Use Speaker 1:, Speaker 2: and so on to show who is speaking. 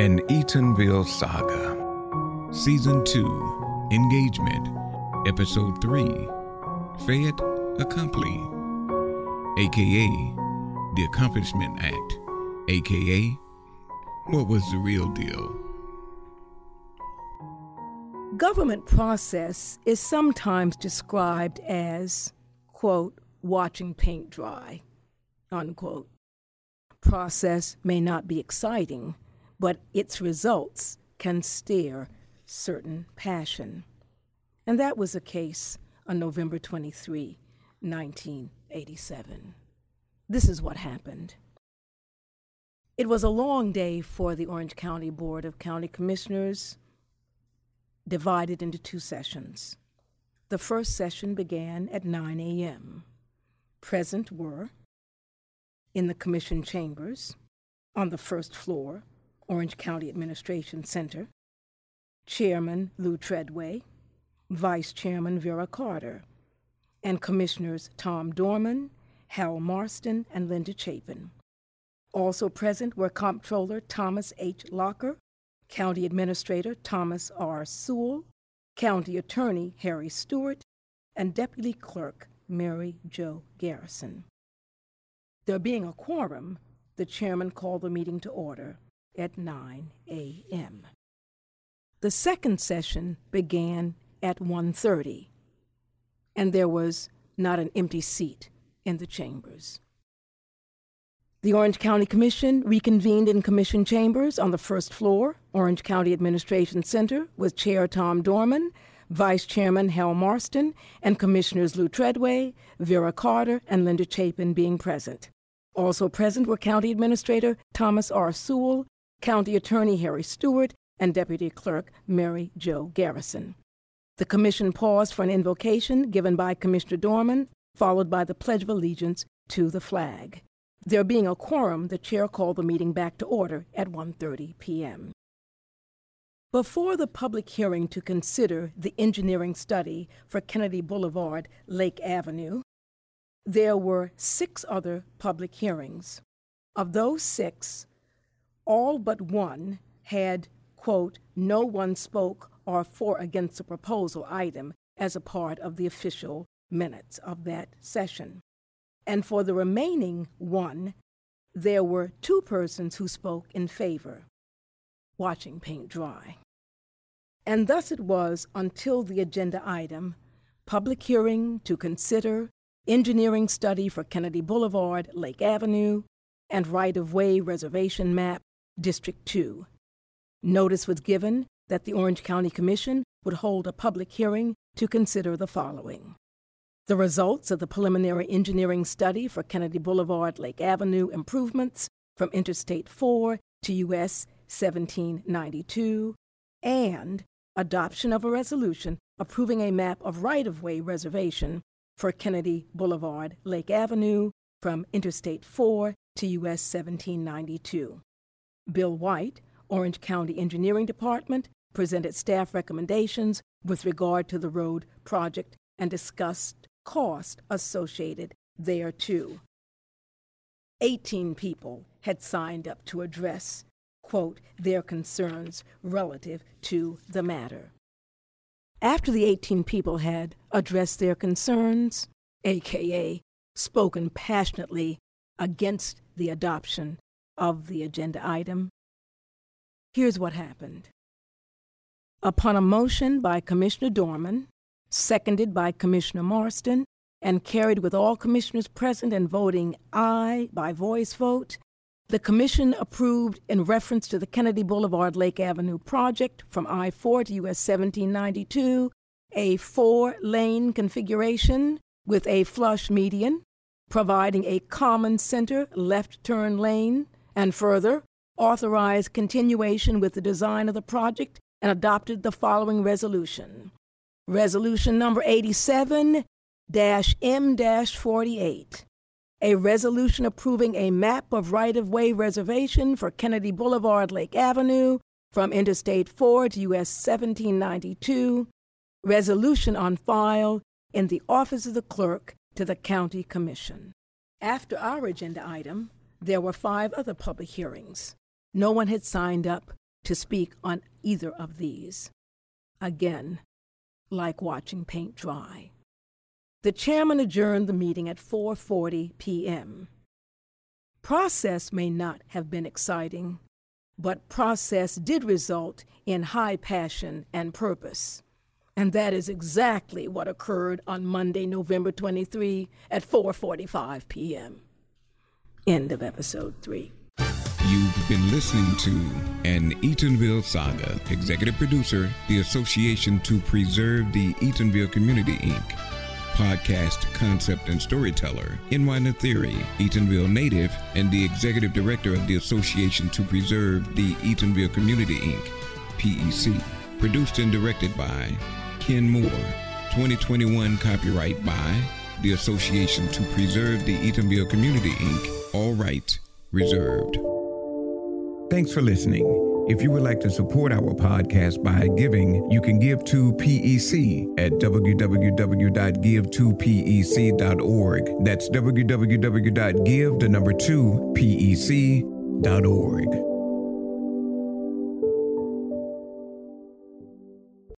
Speaker 1: An Eatonville Saga, Season 2, Engagement, Episode 3, Fait Accompli, aka The Accomplishment Act, aka What Was the Real Deal?
Speaker 2: Government process is sometimes described as, quote, watching paint dry, unquote. Process may not be exciting, but its results can stir certain passion. And that was the case on November 23, 1987. This is what happened. It was a long day for the Orange County Board of County Commissioners, divided into two sessions. The first session began at 9 a.m. Present were in the Commission chambers on the first floor Orange County Administration Center, Chairman Lou Treadway, Vice Chairman Vera Carter, and Commissioners Tom Dorman, Hal Marston, and Linda Chapin. Also present were Comptroller Thomas H. Locker, County Administrator Thomas R. Sewell, County Attorney Harry Stewart, and Deputy Clerk Mary Jo Garrison. There being a quorum, the chairman called the meeting to order at 9 a.m. The second session began at 1:30, and there was not an empty seat in the chambers. The Orange County Commission reconvened in Commission chambers on the first floor, Orange County Administration Center, with Chair Tom Dorman, Vice Chairman Hal Marston, and Commissioners Lou Treadway, Vera Carter, and Linda Chapin being present. Also present were County Administrator Thomas R. Sewell, County Attorney Harry Stewart, and Deputy Clerk Mary Jo Garrison. The Commission paused for an invocation given by Commissioner Dorman, followed by the Pledge of Allegiance to the flag. There being a quorum, the chair called the meeting back to order at 1:30 p.m. Before the public hearing to consider the engineering study for Kennedy Boulevard, Lake Avenue, there were six other public hearings. Of those six, all but one had, quote, no one spoke or for against the proposal item as a part of the official minutes of that session. And for the remaining one, there were two persons who spoke in favor, watching paint dry. And thus it was until the agenda item, public hearing to consider engineering study for Kennedy Boulevard, Lake Avenue, and right of way reservation map District 2. Notice was given that the Orange County Commission would hold a public hearing to consider the following the results of the preliminary engineering study for Kennedy Boulevard Lake Avenue improvements from Interstate 4 to US 1792, and adoption of a resolution approving a map of right of way reservation for Kennedy Boulevard Lake Avenue from Interstate 4 to US 1792. Bill White, Orange County Engineering Department, presented staff recommendations with regard to the road project and discussed cost associated thereto. 18 people had signed up to address, quote, their concerns relative to the matter. After the 18 people had addressed their concerns, aka spoken passionately against the adoption of the agenda item. Here's what happened. Upon a motion by Commissioner Dorman, seconded by Commissioner Marston, and carried with all commissioners present and voting aye by voice vote, the Commission approved, in reference to the Kennedy Boulevard Lake Avenue project from I 4 to US 1792, a four lane configuration with a flush median, providing a common center left turn lane and further authorized continuation with the design of the project and adopted the following resolution. Resolution number 87 M 48. A resolution approving a map of right of way reservation for Kennedy Boulevard, Lake Avenue from Interstate 4 to US 1792. Resolution on file in the office of the clerk to the County Commission. After our agenda item, there were five other public hearings. No one had signed up to speak on either of these. Again, like watching paint dry. The chairman adjourned the meeting at 4:40 p.m. Process may not have been exciting, but process did result in high passion and purpose. And that is exactly what occurred on Monday, November 23 at 4:45 p.m. End of episode 3.
Speaker 1: You've been listening to an Eatonville Saga. Executive producer, the Association to Preserve the Eatonville Community, Inc. Podcast concept and storyteller, N.Y. Nathiri, Eatonville native, and the executive director of the Association to Preserve the Eatonville Community, Inc. PEC. Produced and directed by Ken Moore. 2021 copyright by the Association to Preserve the Eatonville Community, Inc. All rights reserved. Thanks for listening. If you would like to support our podcast by giving, you can give to PEC at www.give2pec.org. That's www.give the number 2 pec.org.